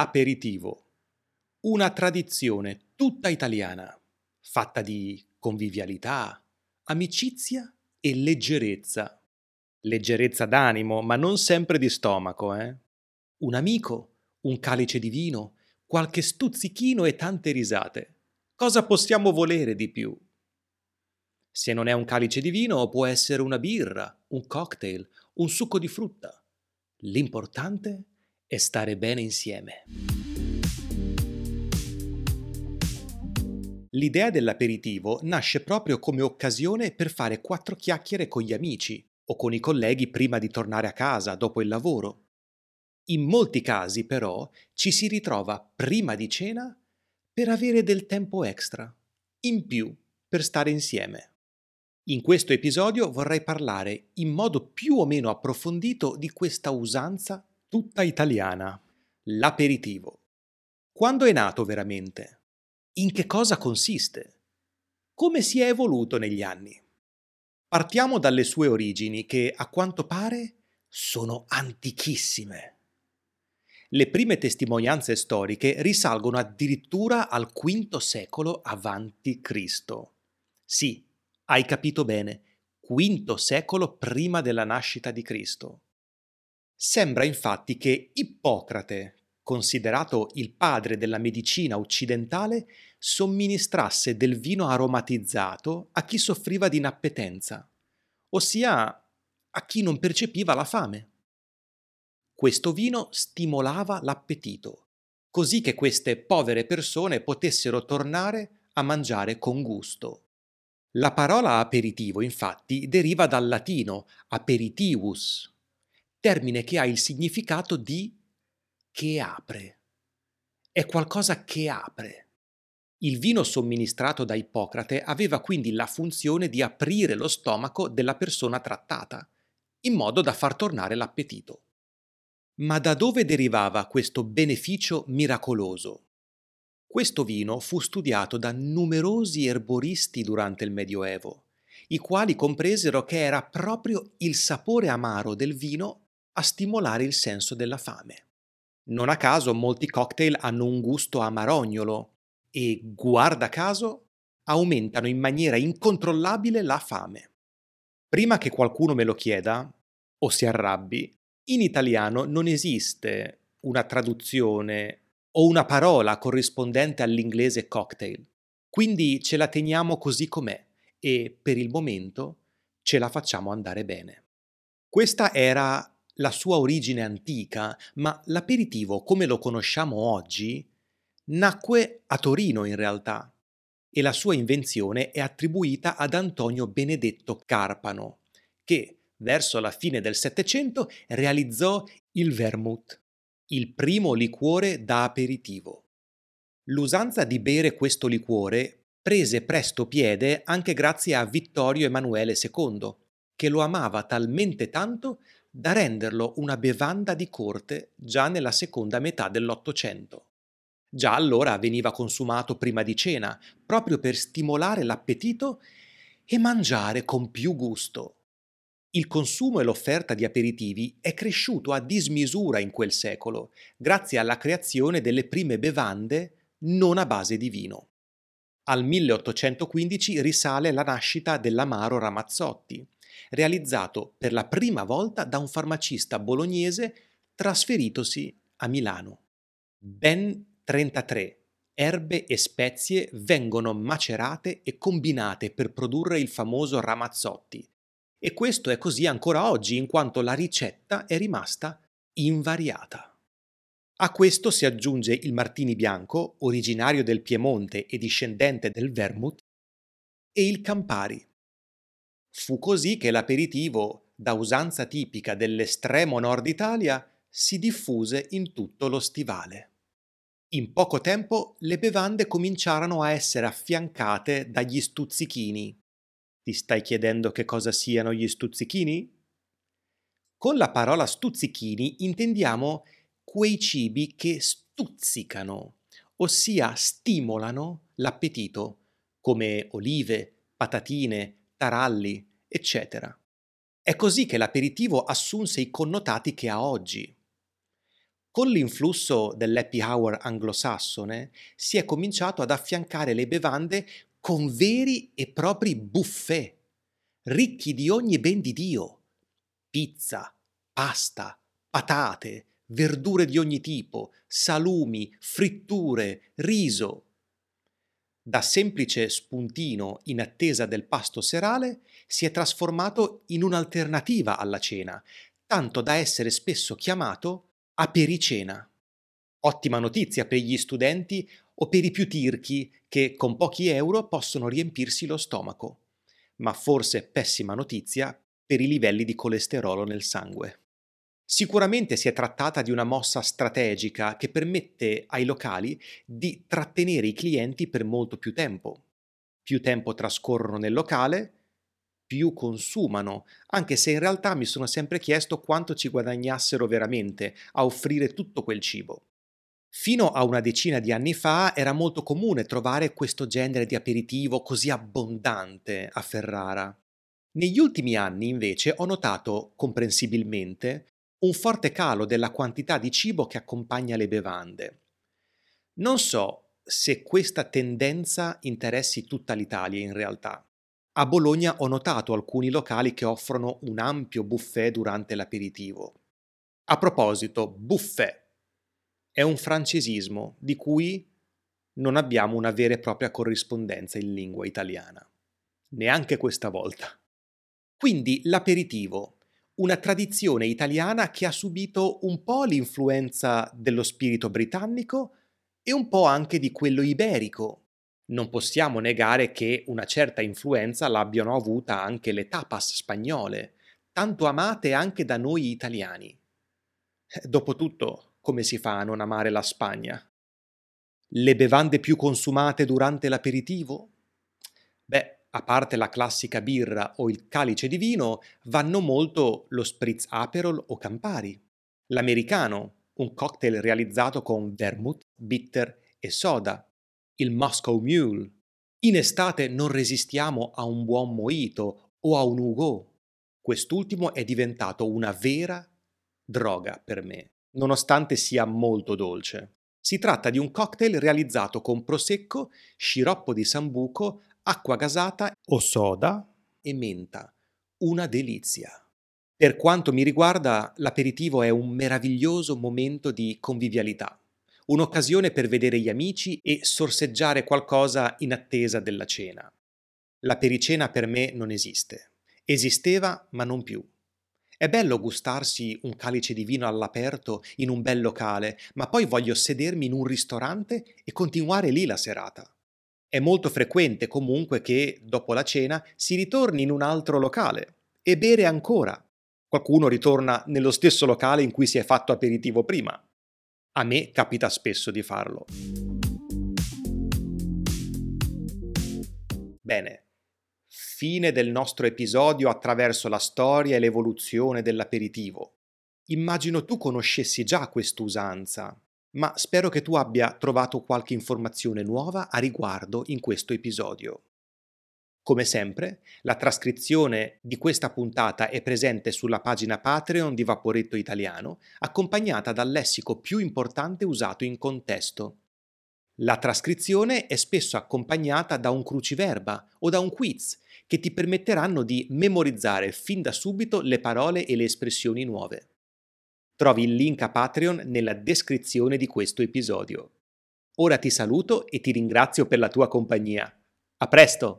L'aperitivo. Una tradizione tutta italiana, fatta di convivialità, amicizia e leggerezza. Leggerezza d'animo, ma non sempre di stomaco, eh? Un amico, un calice di vino, qualche stuzzichino e tante risate. Cosa possiamo volere di più? Se non è un calice di vino, può essere una birra, un cocktail, un succo di frutta. L'importante è stare bene insieme. L'idea dell'aperitivo nasce proprio come occasione per fare quattro chiacchiere con gli amici o con i colleghi prima di tornare a casa dopo il lavoro. In molti casi, però, ci si ritrova prima di cena per avere del tempo extra, in più, per stare insieme. In questo episodio vorrei parlare in modo più o meno approfondito di questa usanza tutta italiana, l'aperitivo. Quando è nato veramente? In che cosa consiste? Come si è evoluto negli anni? Partiamo dalle sue origini che, a quanto pare, sono antichissime. Le prime testimonianze storiche risalgono addirittura al V secolo Cristo. Sì, hai capito bene, V secolo prima della nascita di Cristo. Sembra infatti che Ippocrate, considerato il padre della medicina occidentale, somministrasse del vino aromatizzato a chi soffriva di inappetenza, ossia a chi non percepiva la fame. Questo vino stimolava l'appetito, così che queste povere persone potessero tornare a mangiare con gusto. La parola aperitivo, infatti, deriva dal latino aperitivus, termine che ha il significato di che apre. È qualcosa che apre. Il vino somministrato da Ippocrate aveva quindi la funzione di aprire lo stomaco della persona trattata, in modo da far tornare l'appetito. Ma da dove derivava questo beneficio miracoloso? Questo vino fu studiato da numerosi erboristi durante il Medioevo, i quali compresero che era proprio il sapore amaro del vino a stimolare il senso della fame. Non a caso molti cocktail hanno un gusto amarognolo e, guarda caso, aumentano in maniera incontrollabile la fame. Prima che qualcuno me lo chieda o si arrabbi, in italiano non esiste una traduzione o una parola corrispondente all'inglese cocktail, quindi ce la teniamo così com'è e per il momento ce la facciamo andare bene. Questa era la sua origine antica, ma l'aperitivo come lo conosciamo oggi nacque a Torino in realtà e la sua invenzione è attribuita ad Antonio Benedetto Carpano, che verso la fine del Settecento realizzò il vermouth, il primo liquore da aperitivo. L'usanza di bere questo liquore prese presto piede anche grazie a Vittorio Emanuele II, che lo amava talmente tanto da renderlo una bevanda di corte già nella seconda metà dell'Ottocento. Già allora veniva consumato prima di cena, proprio per stimolare l'appetito e mangiare con più gusto. Il consumo e l'offerta di aperitivi è cresciuto a dismisura in quel secolo, grazie alla creazione delle prime bevande non a base di vino. Al 1815 risale la nascita dell'amaro Ramazzotti, realizzato per la prima volta da un farmacista bolognese trasferitosi a Milano. Ben 33 erbe e spezie vengono macerate e combinate per produrre il famoso Ramazzotti, e questo è così ancora oggi, in quanto la ricetta è rimasta invariata. A questo si aggiunge il Martini bianco, originario del Piemonte e discendente del Vermouth, e il Campari. Fu così che l'aperitivo, da usanza tipica dell'estremo nord Italia, si diffuse in tutto lo stivale. In poco tempo le bevande cominciarono a essere affiancate dagli stuzzichini, ti stai chiedendo che cosa siano gli stuzzichini? Con la parola stuzzichini intendiamo quei cibi che stuzzicano, ossia stimolano l'appetito, come olive, patatine, taralli, eccetera. È così che l'aperitivo assunse i connotati che ha oggi. Con l'influsso dell'happy hour anglosassone si è cominciato ad affiancare le bevande con veri e propri buffet, ricchi di ogni ben di Dio. Pizza, pasta, patate, verdure di ogni tipo, salumi, fritture, riso. Da semplice spuntino in attesa del pasto serale si è trasformato in un'alternativa alla cena, tanto da essere spesso chiamato apericena. Ottima notizia per gli studenti o per i più tirchi che con pochi euro possono riempirsi lo stomaco, ma forse pessima notizia per i livelli di colesterolo nel sangue. Sicuramente si è trattata di una mossa strategica che permette ai locali di trattenere i clienti per molto più tempo. Più tempo trascorrono nel locale, più consumano, anche se in realtà mi sono sempre chiesto quanto ci guadagnassero veramente a offrire tutto quel cibo. Fino a una decina di anni fa era molto comune trovare questo genere di aperitivo così abbondante a Ferrara. Negli ultimi anni invece ho notato, comprensibilmente, un forte calo della quantità di cibo che accompagna le bevande. Non so se questa tendenza interessi tutta l'Italia in realtà. A Bologna ho notato alcuni locali che offrono un ampio buffet durante l'aperitivo. A proposito, buffet è un francesismo di cui non abbiamo una vera e propria corrispondenza in lingua italiana. Neanche questa volta. Quindi l'aperitivo una tradizione italiana che ha subito un po' l'influenza dello spirito britannico e un po' anche di quello iberico. Non possiamo negare che una certa influenza l'abbiano avuta anche le tapas spagnole, tanto amate anche da noi italiani. Dopotutto, come si fa a non amare la Spagna? Le bevande più consumate durante l'aperitivo? A parte la classica birra o il calice di vino, vanno molto lo spritz Aperol o Campari, l'americano, un cocktail realizzato con vermouth, bitter e soda, il Moscow Mule. In estate non resistiamo a un buon mojito o a un Hugo. Quest'ultimo è diventato una vera droga per me, nonostante sia molto dolce. Si tratta di un cocktail realizzato con prosecco, sciroppo di sambuco, acqua gasata o soda e menta. Una delizia. Per quanto mi riguarda, l'aperitivo è un meraviglioso momento di convivialità, un'occasione per vedere gli amici e sorseggiare qualcosa in attesa della cena. La pericena per me non esiste. Esisteva, ma non più. È bello gustarsi un calice di vino all'aperto in un bel locale, ma poi voglio sedermi in un ristorante e continuare lì la serata. È molto frequente comunque che, dopo la cena, si ritorni in un altro locale e bere ancora. Qualcuno ritorna nello stesso locale in cui si è fatto aperitivo prima. A me capita spesso di farlo. Bene, fine del nostro episodio attraverso la storia e l'evoluzione dell'aperitivo. Immagino tu conoscessi già quest'usanza, ma spero che tu abbia trovato qualche informazione nuova a riguardo in questo episodio. Come sempre, la trascrizione di questa puntata è presente sulla pagina Patreon di Vaporetto Italiano, accompagnata dal lessico più importante usato in contesto. La trascrizione è spesso accompagnata da un cruciverba o da un quiz che ti permetteranno di memorizzare fin da subito le parole e le espressioni nuove. Trovi il link a Patreon nella descrizione di questo episodio. Ora ti saluto e ti ringrazio per la tua compagnia. A presto!